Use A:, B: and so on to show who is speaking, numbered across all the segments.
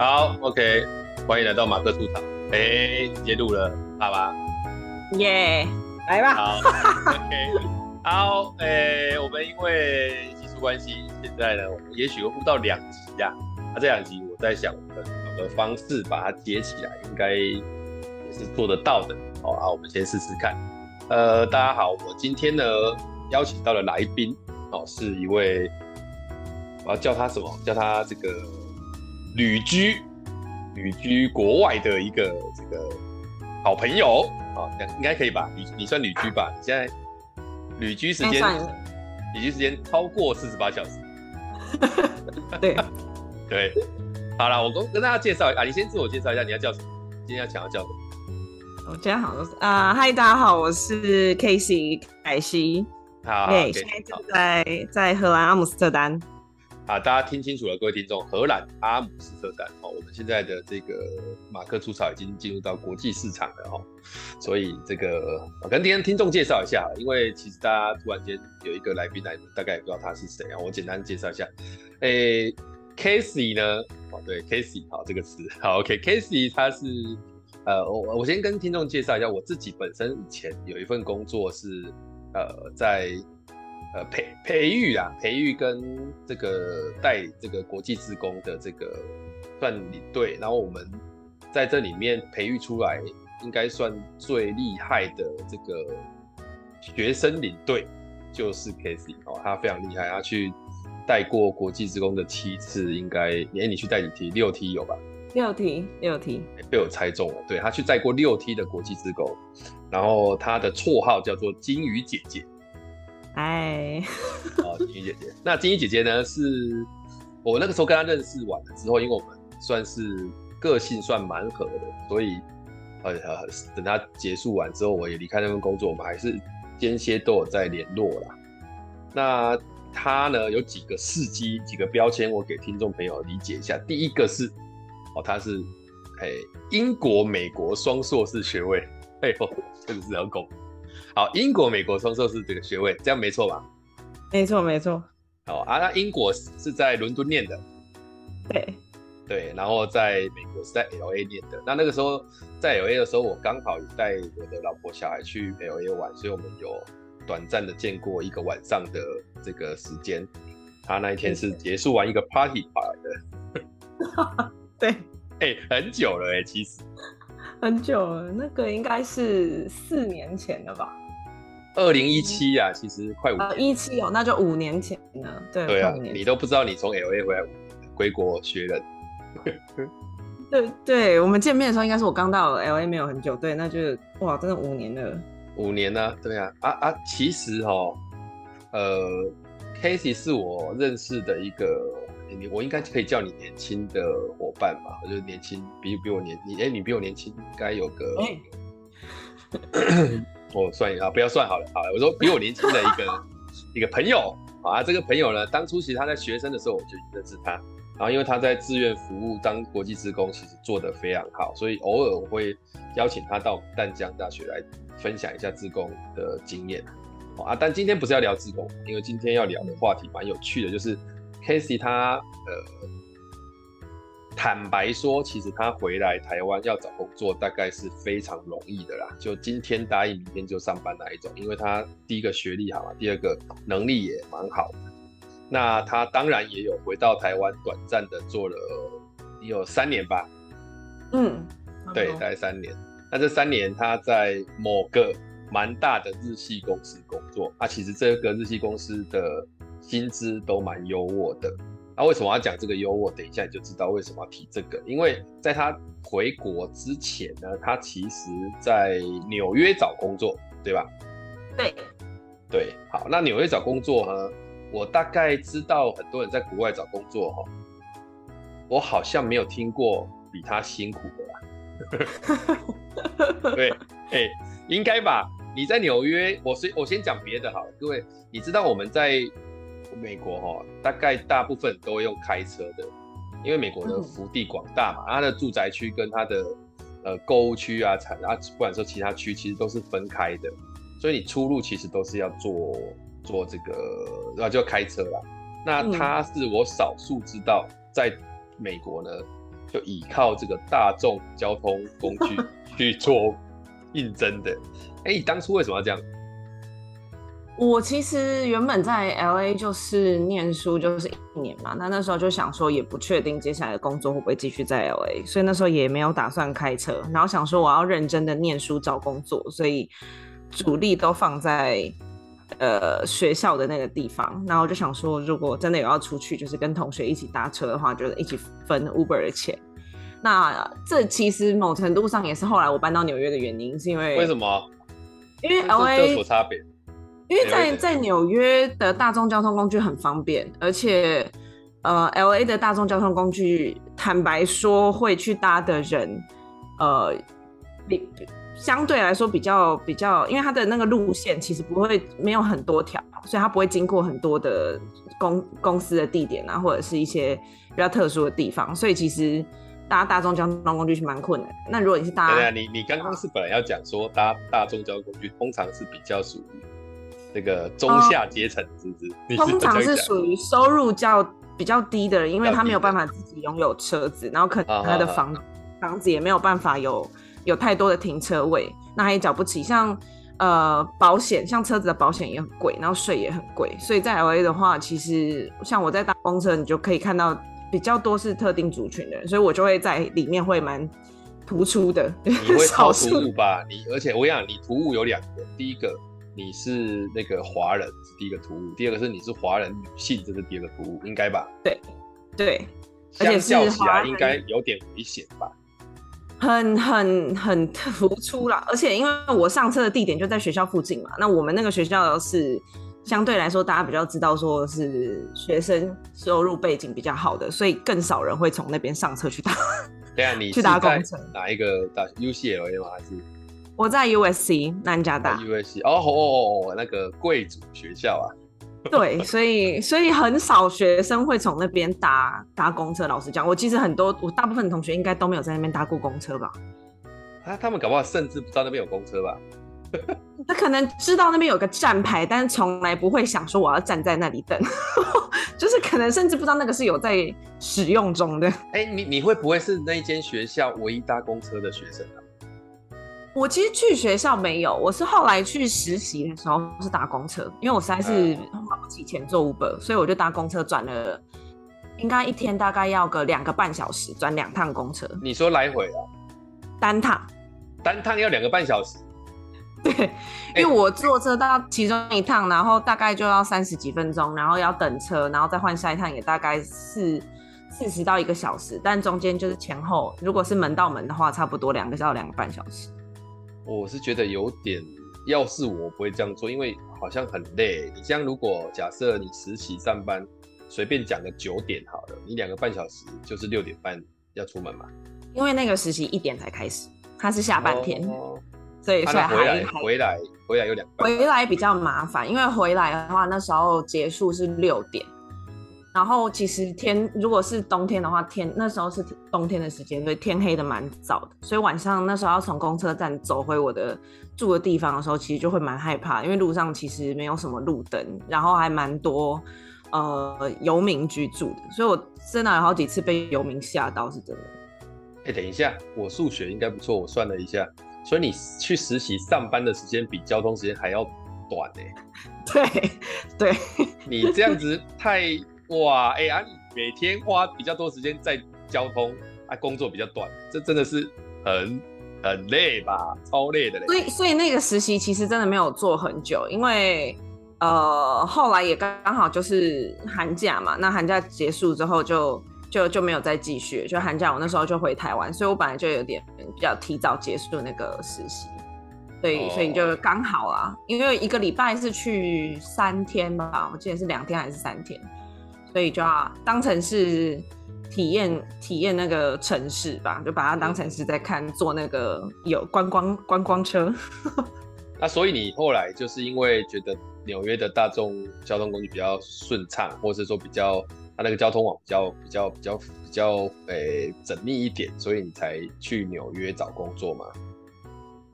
A: 好，OK，欢迎来到马克出场。哎、欸，直接录了，好吧？
B: 耶，来吧。
A: 好，OK，好，哎、欸，我们因为技术关系，现在呢，我们也许会录到两集呀、啊。那、啊、这两集，我在想，我们找个方式把它接起来，应该也是做得到的。好，好，我们先试试看。呃，大家好，我今天呢邀请到的来宾，哦，是一位，我要叫他什么？叫他这个。旅居旅居国外的一个这个好朋友，好，应该可以吧？你你算旅居吧？你现在旅居时间，旅居时间超过四十八小时。
B: 对
A: 对，好了，我跟跟大家介绍啊，你先自我介绍一下，你要叫什么？今天要想要叫什么？
B: 我今天好啊，嗨，大家好，我是 Casey 凯西，
A: 好，
B: 对，现在正在在荷兰阿姆斯特丹。
A: 啊，大家听清楚了，各位听众，荷兰阿姆斯特丹哦，我们现在的这个马克出草已经进入到国际市场了哦，所以这个我跟今天听众介绍一下，因为其实大家突然间有一个来宾来，大概也不知道他是谁啊，我简单介绍一下，诶、Casey 呢，哦对，Casey 好这个词，好 OK，Casey 他是呃，我我先跟听众介绍一下，我自己本身以前有一份工作是呃在。呃，培培育啊，培育跟这个带这个国际职工的这个算领队，然后我们在这里面培育出来，应该算最厉害的这个学生领队，就是 Casey 哦，他非常厉害，他去带过国际职工的七次，应该，哎，你去带几梯？六梯有吧？
B: 六梯，六梯，
A: 被我猜中了，对，他去带过六梯的国际职工，然后他的绰号叫做金鱼姐姐。
B: 哎，
A: 哦，金鱼姐姐。那金鱼姐姐呢？是我那个时候跟她认识完了之后，因为我们算是个性算蛮合的，所以呃呃，等她结束完之后，我也离开那份工作，我们还是间歇都有在联络啦。那她呢，有几个事迹、几个标签，我给听众朋友理解一下。第一个是哦，她是哎英国、美国双硕士学位，哎呦，这个是很恐怖。好，英国、美国双硕士这个学位，这样没错吧？
B: 没错，没错。
A: 好啊，那英国是在伦敦念的，
B: 对，
A: 对，然后在美国是在 LA 念的。那那个时候在 LA 的时候，我刚好也带我的老婆小孩去 LA 玩，所以我们有短暂的见过一个晚上的这个时间。他那一天是结束完一个 party 跑来的，
B: 对，
A: 哎、欸，很久了哎、欸，其实
B: 很久了，那个应该是四年前了吧。
A: 二零一七呀，其实快五。
B: 一七哦，那就五年前了。对
A: 对啊，你都不知道你从 L A 回来归国学人。
B: 对对，我们见面的时候应该是我刚到 L A 没有很久。对，那就是哇，真的五年了。
A: 五年呢、啊？对啊啊啊！其实哦，呃，Casey 是我认识的一个，你我应该可以叫你年轻的伙伴吧？我就是年轻，比比我年你哎、欸，你比我年轻，应该有个。欸我算一下，不要算好了。好了，我说比我年轻的一个 一个朋友啊，这个朋友呢，当初其实他在学生的时候我就认识他，然后因为他在志愿服务当国际职工，其实做得非常好，所以偶尔我会邀请他到淡江大学来分享一下志工的经验啊。但今天不是要聊志工，因为今天要聊的话题蛮有趣的，就是 Casey 他呃。坦白说，其实他回来台湾要找工作，大概是非常容易的啦。就今天答应，明天就上班那一种。因为他第一个学历好嘛，第二个能力也蛮好。那他当然也有回到台湾，短暂的做了有三年吧。
B: 嗯，
A: 对，大概三年。那这三年他在某个蛮大的日系公司工作。啊，其实这个日系公司的薪资都蛮优渥的。那、啊、为什么要讲这个优渥？等一下你就知道为什么要提这个。因为在他回国之前呢，他其实在纽约找工作，对吧？
B: 对，
A: 对，好，那纽约找工作呢，我大概知道很多人在国外找工作哈，我好像没有听过比他辛苦的啦。对，哎、欸，应该吧？你在纽约，我先我先讲别的好了，各位，你知道我们在。美国哈，大概大部分都会用开车的，因为美国的幅地广大嘛，它的住宅区跟它的呃购物区啊、产啊，不管说其他区，其实都是分开的，所以你出入其实都是要坐坐这个，然后就开车啦。那他是我少数知道在美国呢就依靠这个大众交通工具 去做应征的。哎、欸，你当初为什么要这样？
B: 我其实原本在 LA 就是念书，就是一年嘛。那那时候就想说，也不确定接下来的工作会不会继续在 LA，所以那时候也没有打算开车。然后想说我要认真的念书找工作，所以主力都放在呃学校的那个地方。然后就想说，如果真的有要出去，就是跟同学一起搭车的话，就是一起分 Uber 的钱。那这其实某程度上也是后来我搬到纽约的原因，是因为
A: 为什么？
B: 因为 LA
A: 有所差别。
B: 因为在在纽约的大众交通工具很方便，而且呃，L A 的大众交通工具，坦白说会去搭的人，呃，比相对来说比较比较，因为它的那个路线其实不会没有很多条，所以它不会经过很多的公公司的地点啊，或者是一些比较特殊的地方，所以其实搭大众交通工具是蛮困难。那如果你是搭，
A: 对啊，你你刚刚是本来要讲说搭大众交通工具通常是比较属于。那个中下阶层是不是？
B: 哦、通常是属于收入较比较低的人，因为他没有办法自己拥有车子，然后可能他的房、啊、房子也没有办法有有太多的停车位，那他也缴不起。像呃保险，像车子的保险也很贵，然后税也很贵，所以在 LA 的话，其实像我在搭公车，你就可以看到比较多是特定族群的人，所以我就会在里面会蛮突出的。
A: 你会 超突兀吧？你而且我想你突兀有两个，第一个。你是那个华人是第一个突兀，第二个是你是华人女性，这是第二个突兀，应该吧？
B: 对，对，
A: 相较起来应该有点危险吧？
B: 很很很突出啦，而且因为我上车的地点就在学校附近嘛，那我们那个学校是相对来说大家比较知道说是学生收入背景比较好的，所以更少人会从那边上车去搭。
A: 对啊，你去搭公车哪一个大？UCLA 吗？还是？
B: 我在 USC 南加大
A: ，USC 哦哦哦，那个贵族学校啊。
B: 对，所以所以很少学生会从那边搭搭公车。老实讲，我其实很多，我大部分同学应该都没有在那边搭过公车吧？
A: 啊，他们搞不好甚至不知道那边有公车吧？
B: 他可能知道那边有个站牌，但是从来不会想说我要站在那里等，就是可能甚至不知道那个是有在使用中的。
A: 哎、欸，你你会不会是那一间学校唯一搭公车的学生啊？
B: 我其实去学校没有，我是后来去实习的时候是搭公车，因为我实在是花不起钱坐 Uber，所以我就搭公车转了，应该一天大概要个两个半小时转两趟公车。
A: 你说来回啊？
B: 单趟，
A: 单趟要两个半小时？
B: 对，因为我坐车到其中一趟，然后大概就要三十几分钟，然后要等车，然后再换下一趟也大概是四十到一个小时，但中间就是前后，如果是门到门的话，差不多两个到两个半小时。
A: 我是觉得有点，要是我不会这样做，因为好像很累。你这样如果假设你实习上班，随便讲个九点好了，你两个半小时就是六点半要出门嘛。因
B: 为那个实习一点才开始，他是下半天，哦、所以所以
A: 还回来回来回来有两
B: 回来比较麻烦，因为回来的话那时候结束是六点。然后其实天如果是冬天的话，天那时候是冬天的时间，所以天黑的蛮早的，所以晚上那时候要从公车站走回我的住的地方的时候，其实就会蛮害怕，因为路上其实没有什么路灯，然后还蛮多呃游民居住的，所以我真的有好几次被游民吓到，是真的。
A: 哎，等一下，我数学应该不错，我算了一下，所以你去实习上班的时间比交通时间还要短呢？
B: 对对，
A: 你这样子太。哇，哎、欸、啊，每天花比较多时间在交通，啊，工作比较短，这真的是很很累吧，超累的嘞。
B: 所以，所以那个实习其实真的没有做很久，因为呃，后来也刚刚好就是寒假嘛，那寒假结束之后就就就没有再继续，就寒假我那时候就回台湾，所以我本来就有点比较提早结束那个实习，所以、哦、所以就刚好啊，因为一个礼拜是去三天吧，我记得是两天还是三天。所以就要当成是体验体验那个城市吧，就把它当成是在看坐那个有观光观光车。
A: 那所以你后来就是因为觉得纽约的大众交通工具比较顺畅，或是说比较它那个交通网比较比较比较比较诶缜密一点，所以你才去纽约找工作吗？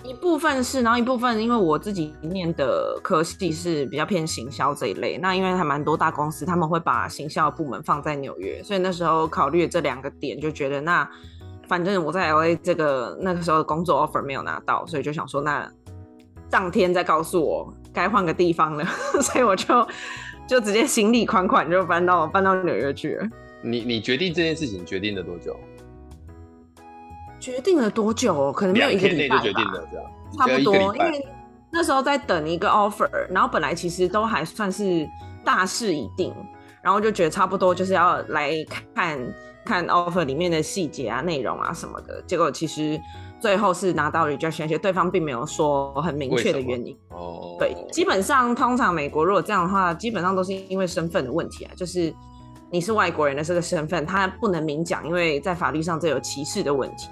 B: 一部分是，然后一部分因为我自己念的科系是比较偏行销这一类，那因为还蛮多大公司他们会把行销部门放在纽约，所以那时候考虑这两个点，就觉得那反正我在 LA 这个那个时候的工作 offer 没有拿到，所以就想说那当天再告诉我该换个地方了，所以我就就直接行李款款就搬到搬到纽约去了。
A: 你你决定这件事情决定了多久？
B: 决定了多久？可能没有一个礼拜吧。
A: 就决定了这样，
B: 差不多。因为那时候在等一个 offer，然后本来其实都还算是大势已定，然后就觉得差不多就是要来看看 offer 里面的细节啊、内容啊什么的。结果其实最后是拿到 rejection，而且对方并没有说很明确的原因。哦。对，基本上通常美国如果这样的话，基本上都是因为身份的问题啊，就是你是外国人的这个身份，他不能明讲，因为在法律上这有歧视的问题。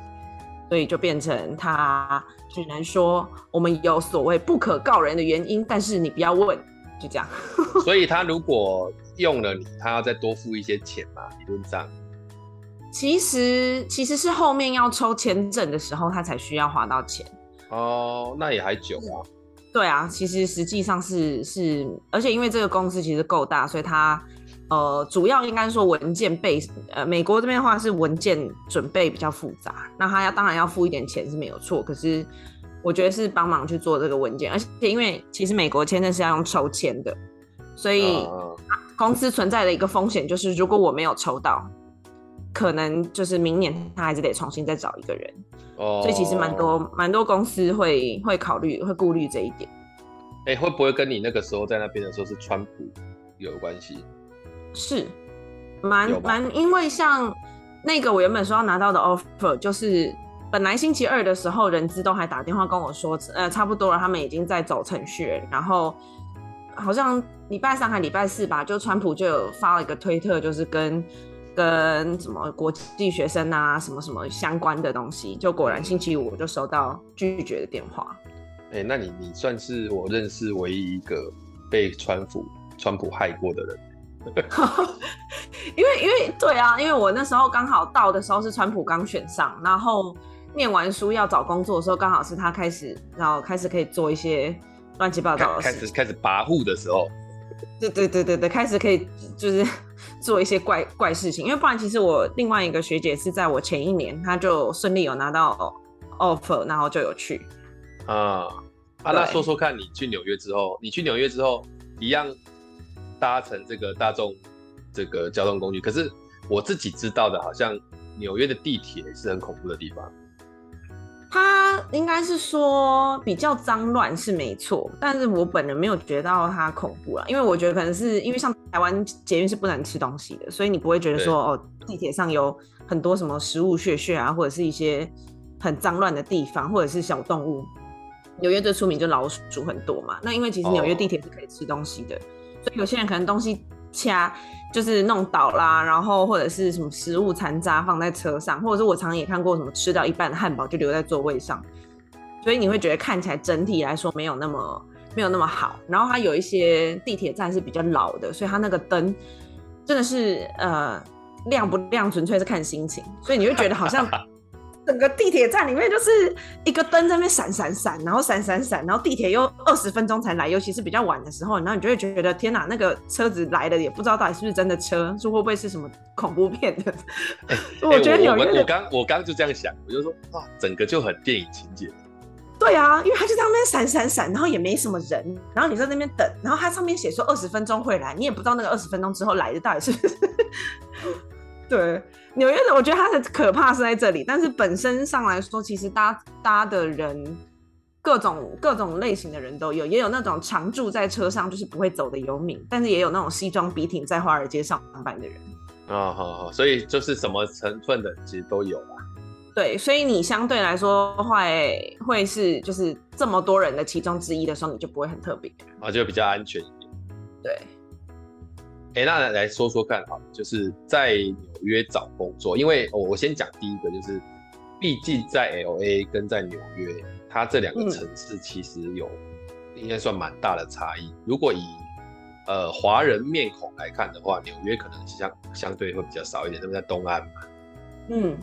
B: 所以就变成他只能说我们有所谓不可告人的原因，但是你不要问，就这样。
A: 所以他如果用了你，他要再多付一些钱嘛？理论上，
B: 其实其实是后面要抽签证的时候，他才需要花到钱。
A: 哦，那也还久啊。
B: 对啊，其实实际上是是，而且因为这个公司其实够大，所以他。呃，主要应该说文件备，呃，美国这边的话是文件准备比较复杂，那他要当然要付一点钱是没有错，可是我觉得是帮忙去做这个文件，而且因为其实美国签证是要用抽签的，所以公司存在的一个风险就是如果我没有抽到，可能就是明年他还是得重新再找一个人，哦，所以其实蛮多蛮多公司会会考虑会顾虑这一点。
A: 哎，会不会跟你那个时候在那边的时候是川普有关系？
B: 是，蛮蛮，因为像那个我原本说要拿到的 offer，就是本来星期二的时候，人资都还打电话跟我说，呃，差不多了，他们已经在走程序，然后好像礼拜三还礼拜四吧，就川普就有发了一个推特，就是跟跟什么国际学生啊，什么什么相关的东西，就果然星期五我就收到拒绝的电话。
A: 哎、欸，那你你算是我认识唯一一个被川普川普害过的人。
B: 因为因为对啊，因为我那时候刚好到的时候是川普刚选上，然后念完书要找工作的时候，刚好是他开始，然后开始可以做一些乱七八糟的事，
A: 开始开始跋扈的时候，
B: 对对对对对，开始可以就是 做一些怪怪事情，因为不然其实我另外一个学姐是在我前一年，她就顺利有拿到 offer，然后就有去
A: 啊啊，那说说看你去纽约之后，你去纽约之后一样。搭乘这个大众这个交通工具，可是我自己知道的，好像纽约的地铁是很恐怖的地方。
B: 它应该是说比较脏乱是没错，但是我本人没有觉得到它恐怖啊，因为我觉得可能是因为像台湾捷运是不能吃东西的，所以你不会觉得说哦，地铁上有很多什么食物屑屑啊，或者是一些很脏乱的地方，或者是小动物。纽约最出名就老鼠很多嘛，那因为其实纽约地铁是可以吃东西的。哦所以有些人可能东西掐就是弄倒啦，然后或者是什么食物残渣放在车上，或者是我常常也看过什么吃到一半的汉堡就留在座位上，所以你会觉得看起来整体来说没有那么没有那么好。然后它有一些地铁站是比较老的，所以它那个灯真的是呃亮不亮纯粹是看心情，所以你会觉得好像。整个地铁站里面就是一个灯在那边闪闪闪，然后闪闪闪，然后地铁又二十分钟才来，尤其是比较晚的时候，然后你就会觉得天哪，那个车子来了也不知道到底是不是真的车，说会不会是什么恐怖片的？
A: 欸 我觉得有我我刚我刚就这样想，我就说哇，整个就很电影情节。
B: 对啊，因为他就在那边闪闪闪，然后也没什么人，然后你在那边等，然后他上面写说二十分钟会来，你也不知道那个二十分钟之后来的到底是不是。对。纽约的，我觉得它的可怕是在这里，但是本身上来说，其实搭搭的人，各种各种类型的人都有，也有那种常住在车上就是不会走的游民，但是也有那种西装笔挺在华尔街上班的人。
A: 啊，好好，所以就是什么成分的其实都有啦。
B: 对，所以你相对来说会会是就是这么多人的其中之一的时候，你就不会很特别
A: 啊，就比较安全一点。
B: 对。
A: 哎、欸，那来说说看，好，就是在纽约找工作，因为我我先讲第一个，就是毕竟在 LA 跟在纽约，它这两个城市其实有应该算蛮大的差异。如果以呃华人面孔来看的话，纽约可能相相对会比较少一点，都在东岸嘛。嗯。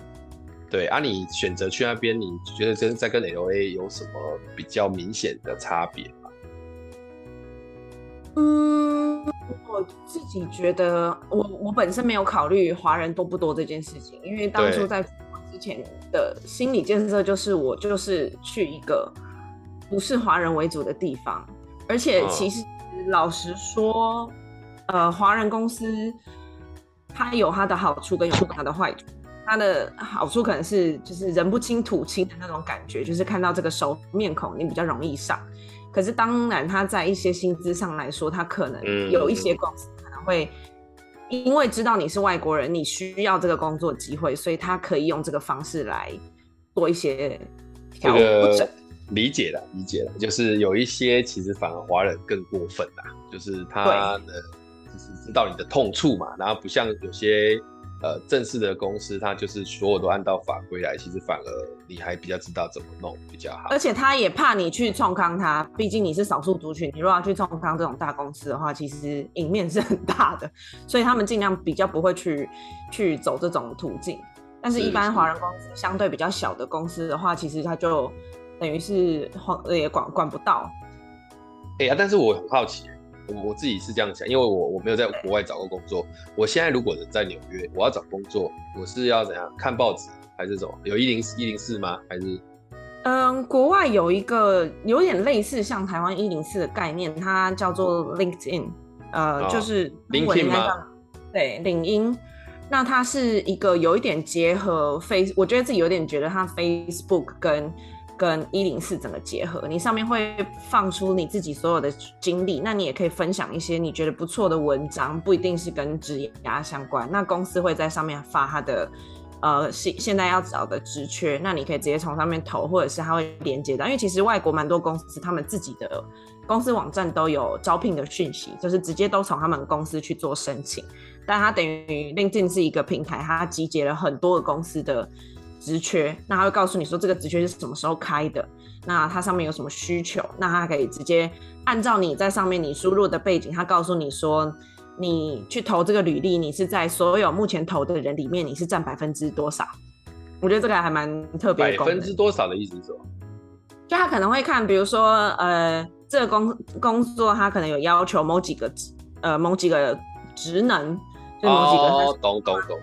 A: 对啊，你选择去那边，你觉得跟在跟 LA 有什么比较明显的差别吗？
B: 嗯，我自己觉得我，我我本身没有考虑华人多不多这件事情，因为当初在之前的心理建设就是我就是去一个不是华人为主的地方，而且其实老实说，嗯、呃，华人公司它有它的好处跟有它的坏处。它的好处可能是就是人不清土清的那种感觉，就是看到这个熟面孔，你比较容易上。可是当然，他在一些薪资上来说，他可能有一些公司可能会因为知道你是外国人，你需要这个工作机会，所以他可以用这个方式来做一些调整。这个
A: 理解了，理解了，就是有一些其实反而华人更过分啦，就是他的，就是知道你的痛处嘛，然后不像有些。呃，正式的公司，它就是所有都按照法规来，其实反而你还比较知道怎么弄比较好。
B: 而且他也怕你去冲康他，毕竟你是少数族群，你如果要去冲康这种大公司的话，其实赢面是很大的，所以他们尽量比较不会去去走这种途径。但是，一般华人公司相对比较小的公司的话，其实他就等于是也管管不到。
A: 哎呀，但是我很好奇。我我自己是这样想，因为我我没有在国外找过工作。我现在如果人在纽约，我要找工作，我是要怎样看报纸还是什么？有一零一零四吗？还是？
B: 嗯，国外有一个有点类似像台湾一零四的概念，它叫做 LinkedIn，呃，哦、就是英文应该叫对领英。那它是一个有一点结合 Face，我觉得自己有点觉得它 Facebook 跟。跟一零四整个结合，你上面会放出你自己所有的经历，那你也可以分享一些你觉得不错的文章，不一定是跟职业相关。那公司会在上面发他的呃现现在要找的职缺，那你可以直接从上面投，或者是他会连接到，因为其实外国蛮多公司他们自己的公司网站都有招聘的讯息，就是直接都从他们公司去做申请。但它等于毕竟是一个平台，它集结了很多个公司的。职缺，那他会告诉你说这个职缺是什么时候开的，那它上面有什么需求，那他可以直接按照你在上面你输入的背景，他告诉你说你去投这个履历，你是在所有目前投的人里面，你是占百分之多少？我觉得这个还蛮特别。
A: 百分之多少的意思是什么？
B: 就他可能会看，比如说呃，这个工工作他可能有要求某几个职呃某几个职能。就某几个
A: 哦，懂懂懂。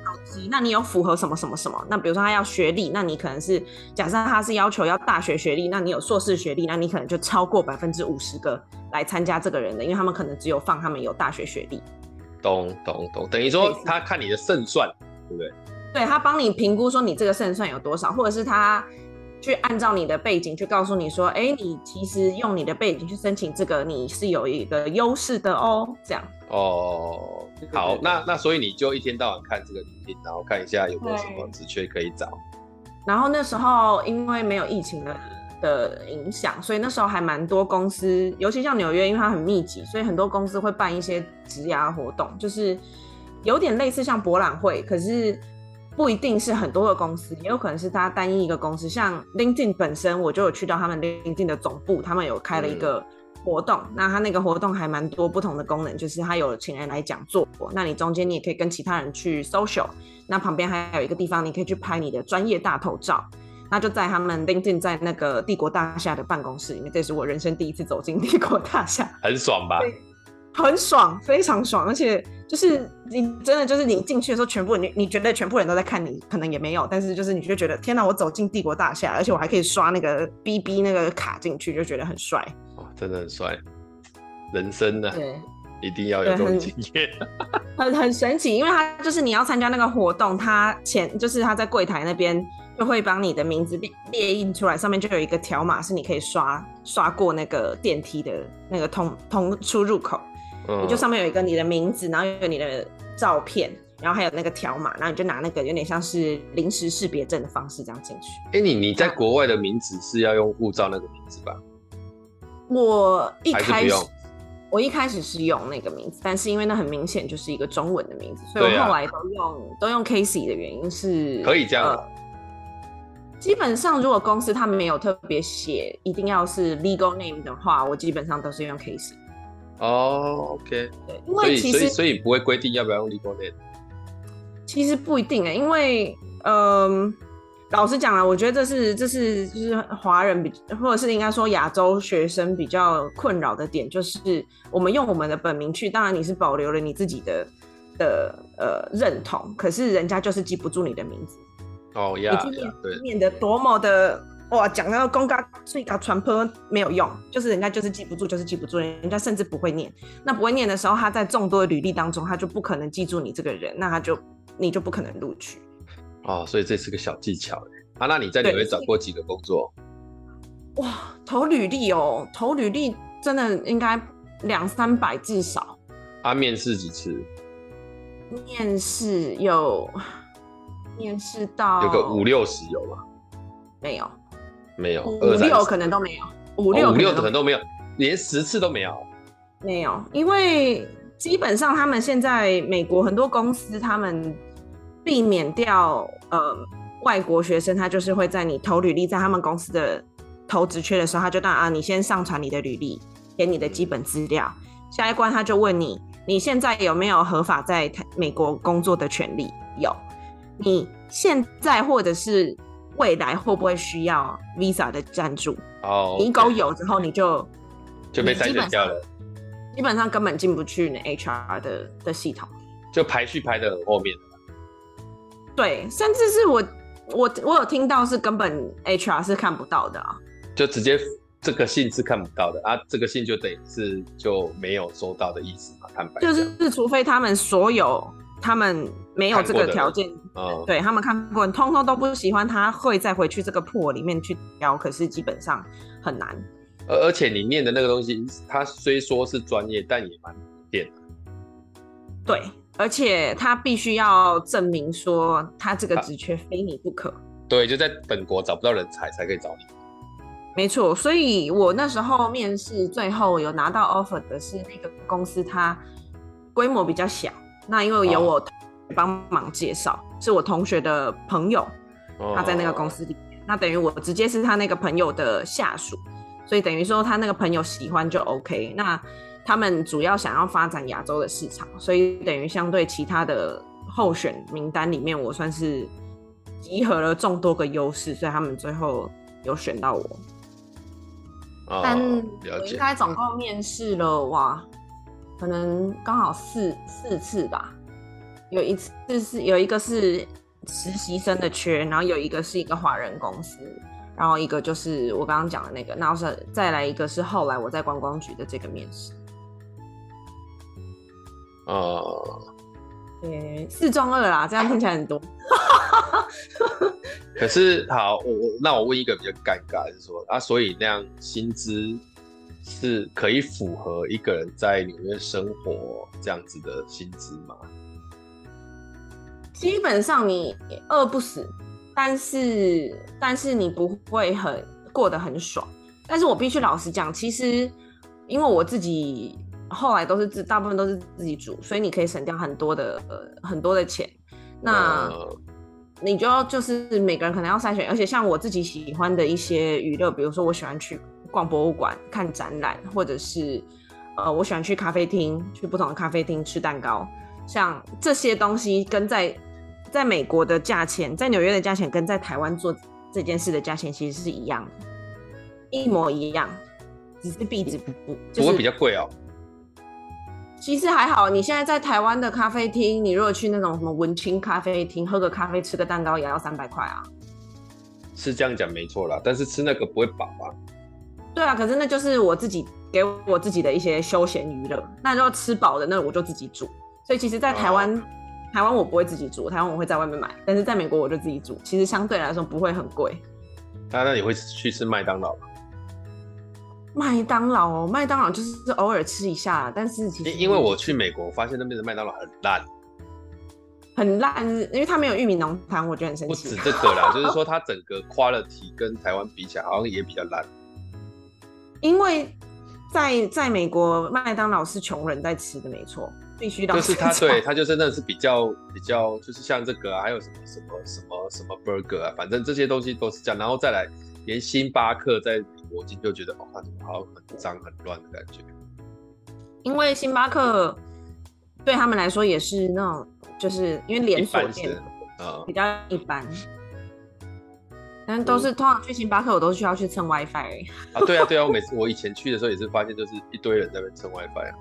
B: 那你有符合什么什么什么？那比如说他要学历，那你可能是假设他是要求要大学学历，那你有硕士学历，那你可能就超过百分之五十个来参加这个人的，因为他们可能只有放他们有大学学历。
A: 懂懂懂，等于说他看你的胜算，对不对？
B: 对，他帮你评估说你这个胜算有多少，或者是他去按照你的背景去告诉你说，哎、欸，你其实用你的背景去申请这个，你是有一个优势的哦，这样。
A: 哦。好，那那所以你就一天到晚看这个 LinkedIn，然后看一下有没有什么职缺可以找。
B: 然后那时候因为没有疫情的的影响，所以那时候还蛮多公司，尤其像纽约，因为它很密集，所以很多公司会办一些职涯活动，就是有点类似像博览会，可是不一定是很多个公司，也有可能是它单一一个公司。像 LinkedIn 本身，我就有去到他们 LinkedIn 的总部，他们有开了一个。嗯活动，那他那个活动还蛮多不同的功能，就是他有请人来讲座，那你中间你也可以跟其他人去 social，那旁边还有一个地方你可以去拍你的专业大头照，那就在他们 LinkedIn 在那个帝国大厦的办公室里面，这是我人生第一次走进帝国大厦，
A: 很爽吧？
B: 很爽，非常爽，而且就是你真的就是你进去的时候，全部你你觉得全部人都在看你，可能也没有，但是就是你就觉得天哪，我走进帝国大厦，而且我还可以刷那个 BB 那个卡进去，就觉得很帅。真的很帅，
A: 人生呢，对，一定要有这种经验，
B: 很很神奇，因为他就是你要参加那个活动，他前就是他在柜台那边就会帮你的名字列列印出来，上面就有一个条码是你可以刷刷过那个电梯的那个通通出入口，嗯，你就上面有一个你的名字，然后有你的照片，然后还有那个条码，然后你就拿那个有点像是临时识别证的方式这样进去。
A: 哎，你你在国外的名字是要用护照那个名字吧？
B: 我一开始，我一开始是用那个名字，但是因为那很明显就是一个中文的名字，所以我后来都用、啊、都用 Casey 的原因是
A: 可以这样、
B: 呃。基本上，如果公司他们没有特别写一定要是 legal name 的话，我基本上都是用 Casey。
A: 哦，OK，
B: 对，因为其实
A: 所以，所以不会规定要不要用 legal name。
B: 其实不一定哎、欸，因为嗯。呃老实讲啊，我觉得这是这是就是华人比，或者是应该说亚洲学生比较困扰的点，就是我们用我们的本名去，当然你是保留了你自己的的呃认同，可是人家就是记不住你的名字。
A: 哦呀，
B: 你念的多么的哇，讲那个公告最高传播没有用，就是人家就是记不住，就是记不住，人家甚至不会念。那不会念的时候，他在众多的履历当中，他就不可能记住你这个人，那他就你就不可能录取。
A: 哦，所以这是个小技巧啊。那你在纽约找过几个工作？
B: 哇，投履历哦，投履历真的应该两三百至少。
A: 啊，面试几次？
B: 面试有，面试到
A: 有个五六十有吗？
B: 没有，
A: 没有，
B: 五六可能都没有，五六
A: 五六可能都没有，连十次都没有。
B: 没有，因为基本上他们现在美国很多公司他们。避免掉呃外国学生，他就是会在你投履历在他们公司的投职缺的时候，他就当啊，你先上传你的履历，给你的基本资料。下一关他就问你，你现在有没有合法在美国工作的权利？有。你现在或者是未来会不会需要 visa 的赞助？哦，你勾有之后，你就
A: 就被筛选掉了。
B: 基本上根本进不去那 HR 的的系统，
A: 就排序排的很后面。
B: 对，甚至是我我我有听到是根本 HR 是看不到的啊，
A: 就直接这个信是看不到的啊，这个信就等于是就没有收到的意思嘛，坦白
B: 就是是除非他们所有他们没有这个条件，哦，对他们看过，通通都不喜欢，他会再回去这个破里面去挑，可是基本上很难。
A: 而而且你念的那个东西，他虽说是专业，但也蛮。
B: 对。而且他必须要证明说他这个职缺非你不可。
A: 对，就在本国找不到人才才可以找你。
B: 没错，所以我那时候面试最后有拿到 offer 的是那个公司，它规模比较小。那因为有我帮忙介绍，哦、是我同学的朋友，他在那个公司里面。哦、那等于我直接是他那个朋友的下属，所以等于说他那个朋友喜欢就 OK。那。他们主要想要发展亚洲的市场，所以等于相对其他的候选名单里面，我算是集合了众多个优势，所以他们最后有选到我。
A: 哦、
B: 但我应该总共面试了哇，可能刚好四四次吧。有一次是有一个是实习生的缺，然后有一个是一个华人公司，然后一个就是我刚刚讲的那个，然后是再来一个是后来我在观光局的这个面试。
A: 哦，
B: 对，四中二啦，这样听起来很多。
A: 可是好，我我那我问一个比较尴尬，就是说啊，所以那样薪资是可以符合一个人在纽约生活这样子的薪资吗？
B: 基本上你饿不死，但是但是你不会很过得很爽。但是我必须老实讲，其实因为我自己。后来都是自，大部分都是自己煮，所以你可以省掉很多的呃很多的钱。那你就要就是每个人可能要筛选，而且像我自己喜欢的一些娱乐，比如说我喜欢去逛博物馆、看展览，或者是呃我喜欢去咖啡厅，去不同的咖啡厅吃蛋糕。像这些东西跟在在美国的价钱，在纽约的价钱跟在台湾做这件事的价钱其实是一样的，一模一样，只是币值不不、就是、
A: 不会比较贵哦。
B: 其实还好，你现在在台湾的咖啡厅，你如果去那种什么文青咖啡厅，喝个咖啡，吃个蛋糕，也要三百块啊。
A: 是这样讲没错啦，但是吃那个不会饱啊？
B: 对啊，可是那就是我自己给我自己的一些休闲娱乐。那如果吃饱的，那我就自己煮。所以其实，在台湾，哦、台湾我不会自己煮，台湾我会在外面买。但是在美国，我就自己煮，其实相对来说不会很贵。
A: 那那你会去吃麦当劳吗？
B: 麦当劳哦，麦当劳就是偶尔吃一下，但是其实
A: 因为我去美国，我发现那边的麦当劳很烂，
B: 很烂，因为它没有玉米浓汤，我觉得很神奇。
A: 不止这个啦，就是说它整个 quality 跟台湾比起来，好像也比较烂。
B: 因为在在美国，麦当劳是穷人在吃的，没错，必须的。
A: 就是他，对他就真的是比较比较，就是像这个啊，还有什么什么什么什么 burger 啊，反正这些东西都是这样，然后再来连星巴克在。我今就觉得哦，它怎么好像很脏很乱的感觉。因为星巴克对他们来说也是那种，就是因为连锁店，比较一般。
B: 但都是通常去星巴克，我都需要去蹭 WiFi。
A: 啊，对啊，对啊，我每次我以前去的时候也是发现，就是一堆人在那边蹭 WiFi 啊。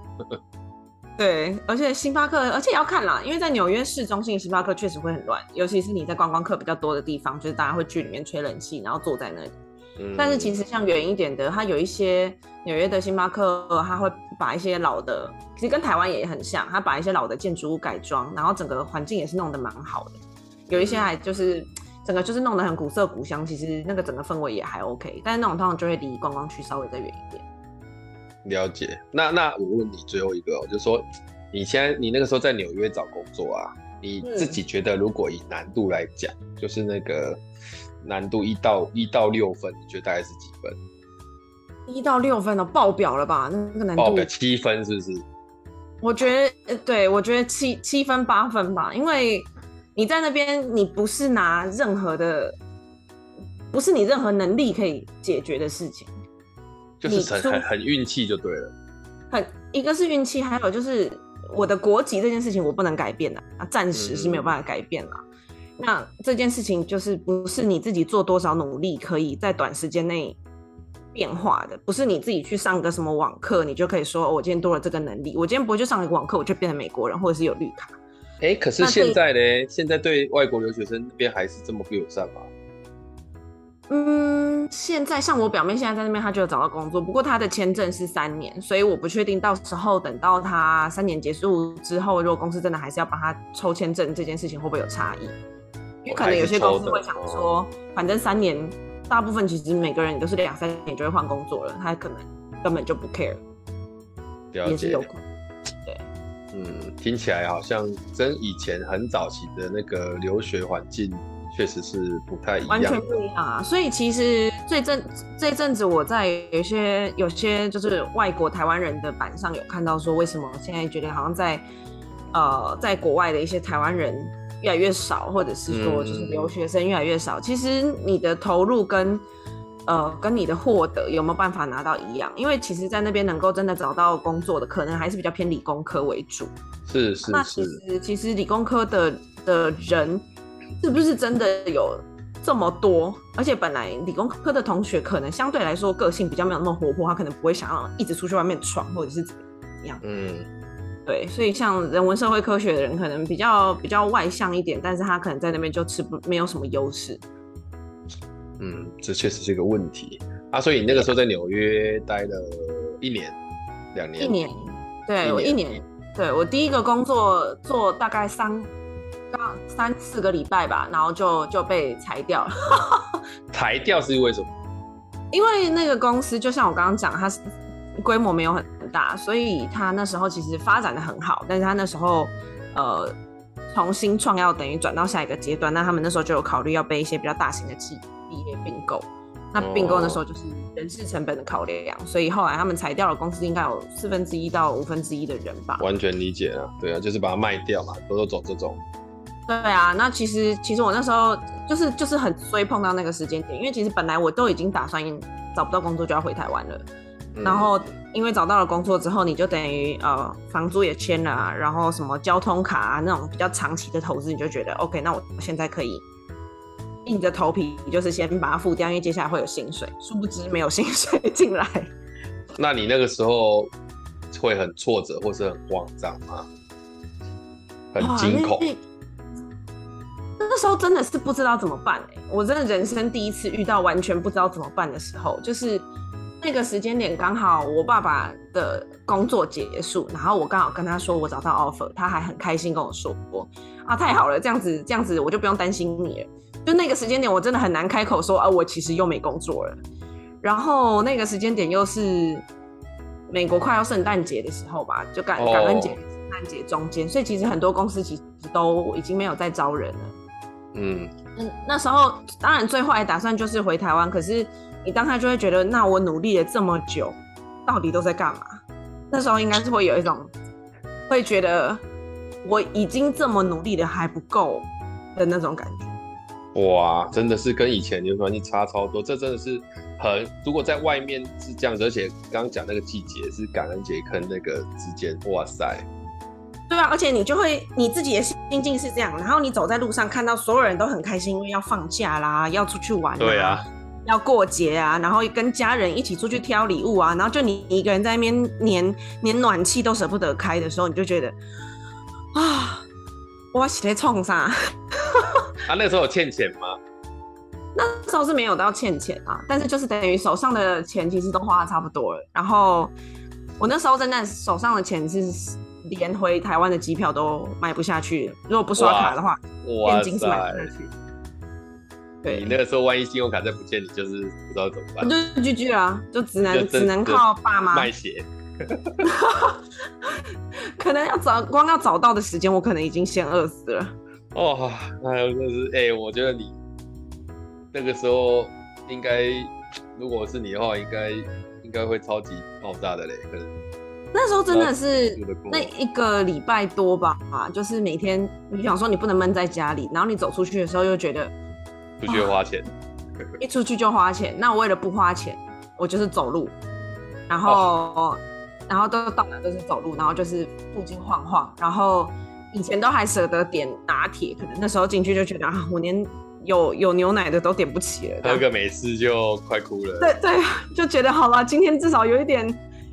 B: 对，而且星巴克，而且也要看啦，因为在纽约市中心，星巴克确实会很乱，尤其是你在观光客比较多的地方，就是大家会去里面吹冷气，然后坐在那里。嗯、但是其实像远一点的，它有一些纽约的星巴克，它会把一些老的，其实跟台湾也很像，它把一些老的建筑物改装，然后整个环境也是弄得蛮好的。有一些还就是整个就是弄得很古色古香，其实那个整个氛围也还 OK。但是那种通常就会离观光区稍微再远一点。
A: 了解，那那我问你最后一个，就是说，你现在你那个时候在纽约找工作啊，你自己觉得如果以难度来讲，嗯、就是那个难度一到一到六分，你觉得大概是几分？
B: 一到六分哦爆表了吧？那个难度爆表
A: 七分是不是？
B: 我觉得，对，我觉得七七分八分吧，因为你在那边，你不是拿任何的，不是你任何能力可以解决的事情。
A: 就是很很很运气就对了，
B: 很一个是运气，还有就是我的国籍这件事情我不能改变的啊，暂时是没有办法改变了。嗯、那这件事情就是不是你自己做多少努力可以在短时间内变化的，不是你自己去上个什么网课，你就可以说、哦、我今天多了这个能力，我今天不会去上一个网课，我就变成美国人或者是有绿卡。
A: 哎、欸，可是现在呢？现在对外国留学生那边还是这么不友善吗？
B: 嗯，现在像我表妹现在在那边，她就有找到工作，不过她的签证是三年，所以我不确定到时候等到她三年结束之后，如果公司真的还是要帮她抽签证，这件事情会不会有差异？因为可能有些公司会想说，反正三年，大部分其实每个人都是两三年就会换工作了，他可能根本就不 care，也是有可能。对，
A: 嗯，听起来好像跟以前很早期的那个留学环境。确实是不太一样，
B: 完全不一样啊！所以其实这阵这阵子我在有些有些就是外国台湾人的版上有看到说，为什么现在觉得好像在呃在国外的一些台湾人越来越少，或者是说就是留学生越来越少。嗯、其实你的投入跟呃跟你的获得有没有办法拿到一样？因为其实，在那边能够真的找到工作的，可能还是比较偏理工科为主。
A: 是是是。那其
B: 实其实理工科的的人。是不是真的有这么多？而且本来理工科的同学可能相对来说个性比较没有那么活泼，他可能不会想要一直出去外面闯，或者是怎么样。嗯，对，所以像人文社会科学的人可能比较比较外向一点，但是他可能在那边就吃不没有什么优势。
A: 嗯，这确实是一个问题啊。所以你那个时候在纽约待了一年、两年？
B: 一年，对。我一年，对，我第一个工作做大概三。刚三四个礼拜吧，然后就就被裁掉了。
A: 裁掉是因为什么？
B: 因为那个公司就像我刚刚讲，它是规模没有很大，所以它那时候其实发展的很好，但是它那时候呃重新创要等于转到下一个阶段，那他们那时候就有考虑要被一些比较大型的企业并购。那并购那时候就是人事成本的考量，所以后来他们裁掉了公司，应该有四分之一到五分之一的人吧。
A: 完全理解了，对啊，就是把它卖掉嘛，都都走这种。
B: 对啊，那其实其实我那时候就是就是很衰碰到那个时间点，因为其实本来我都已经打算找不到工作就要回台湾了，嗯、然后因为找到了工作之后，你就等于呃房租也签了，啊，然后什么交通卡啊那种比较长期的投资，你就觉得 OK，那我现在可以硬着头皮，就是先把它付掉，因为接下来会有薪水，殊不知没有薪水进来。
A: 那你那个时候会很挫折或是很慌张吗？很惊恐。
B: 那时候真的是不知道怎么办哎、欸，我真的人生第一次遇到完全不知道怎么办的时候，就是那个时间点刚好我爸爸的工作结束，然后我刚好跟他说我找到 offer，他还很开心跟我说过啊，太好了，这样子这样子我就不用担心你了。就那个时间点我真的很难开口说啊，我其实又没工作了。然后那个时间点又是美国快要圣诞节的时候吧，就感感恩节、圣诞节中间，所以其实很多公司其实都已经没有在招人了。嗯嗯，那时候当然最坏的打算就是回台湾，可是你当下就会觉得，那我努力了这么久，到底都在干嘛？那时候应该是会有一种会觉得我已经这么努力了还不够的那种感觉。
A: 哇，真的是跟以前有关系差超多，这真的是很，如果在外面是这样子，而且刚刚讲那个季节是感恩节跟那个之间，哇塞，
B: 对啊，而且你就会你自己的心境是这样，然后你走在路上看到所有人都很开心，因为要放假啦，要出去玩，
A: 对啊，
B: 要过节啊，然后跟家人一起出去挑礼物啊，然后就你一个人在那边连连暖气都舍不得开的时候，你就觉得啊，我是在冲啥？
A: 他、啊、那时候有欠钱吗？
B: 那时候是没有到欠钱啊，但是就是等于手上的钱其实都花的差不多了，然后我那时候真的手上的钱是。连回台湾的机票都买不下去，如果不刷卡的话，现金是买不下去。对，
A: 你那个时候万一信用卡再不见，你就是不知道怎么办。
B: 就 GG 啊，就只能只能靠爸妈
A: 卖血。
B: 可能要找光要找到的时间，我可能已经先饿死了。
A: 哦，那真是哎，我觉得你那个时候应该，如果是你的话，应该应该会超级爆炸的嘞，可能。
B: 那时候真的是那一个礼拜多吧，啊，就是每天你想说你不能闷在家里，然后你走出去的时候又觉得
A: 出去花钱，
B: 一出去就花钱。那我为了不花钱，我就是走路，然后、哦、然后都到哪都是走路，然后就是附近晃晃。然后以前都还舍得点拿铁，可能那时候进去就觉得啊，我连有有牛奶的都点不起了，
A: 喝个美式就快哭了。
B: 对对，就觉得好了，今天至少有一点。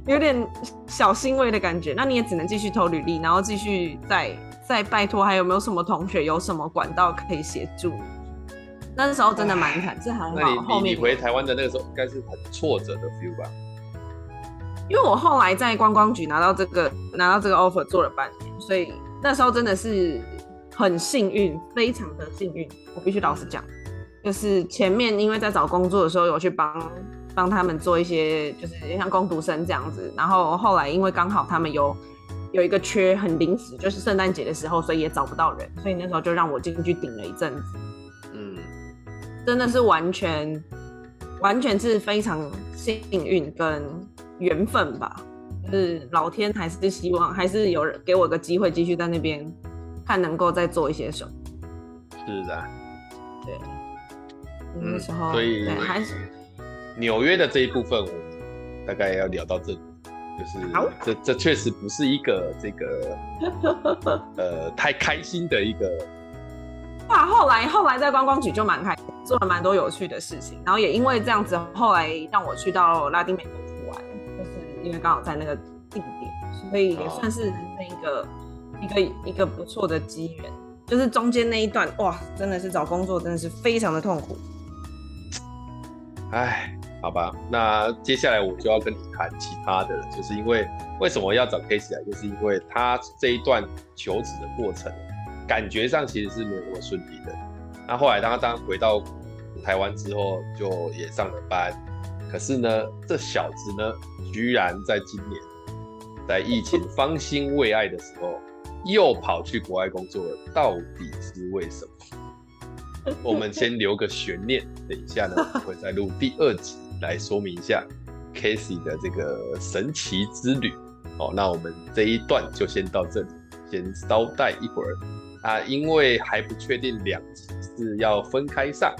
B: 有点小欣慰的感觉，那你也只能继续投履历，然后继续再再拜托，还有没有什么同学有什么管道可以协助？那时候真的蛮惨，这还好。
A: 那你
B: 后面
A: 你回台湾的那个时候，应该是很挫折的 feel 吧？
B: 因为我后来在观光局拿到这个拿到这个 offer 做了半年，所以那时候真的是很幸运，非常的幸运。我必须老实讲，就是前面因为在找工作的时候有去帮。帮他们做一些，就是像工读生这样子，然后后来因为刚好他们有有一个缺很临时，就是圣诞节的时候，所以也找不到人，所以那时候就让我进去顶了一阵子。嗯，真的是完全完全是非常幸运跟缘分吧，就是老天还是希望还是有人给我个机会继续在那边看能够再做一些什么。
A: 是的，
B: 对，那时候、
A: 嗯、所以
B: 对还是。
A: 纽约的这一部分，我们大概要聊到这里，就是这这确实不是一个这个 呃太开心的一个。
B: 哇，后来后来在观光局就蛮开心，做了蛮多有趣的事情，然后也因为这样子，后来让我去到拉丁美洲去玩，就是因为刚好在那个地点，所以也算是人生一个、哦、一个一个不错的机缘。就是中间那一段，哇，真的是找工作真的是非常的痛苦。
A: 哎。好吧，那接下来我就要跟你谈其他的了，就是因为为什么要找 Casey 来，就是因为他这一段求职的过程，感觉上其实是没有那么顺利的。那后来当他当回到台湾之后，就也上了班，可是呢，这小子呢，居然在今年在疫情方兴未艾的时候，又跑去国外工作了，到底是为什么？我们先留个悬念，等一下呢，我会再录第二集。来说明一下 Casey 的这个神奇之旅哦。那我们这一段就先到这里，先稍待一会儿啊，因为还不确定两集是要分开上，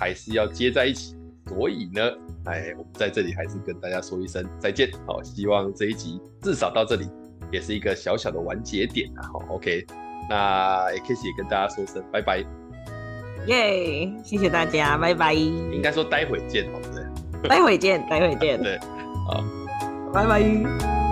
A: 还是要接在一起，所以呢，哎，我们在这里还是跟大家说一声再见。好，希望这一集至少到这里也是一个小小的完结点啊。好，OK，那 Casey 也跟大家说声拜拜。
B: 耶，谢谢大家，拜拜。
A: 应该说待会见，对不对？
B: 待会见，待会见。
A: 对，好，
B: 拜拜。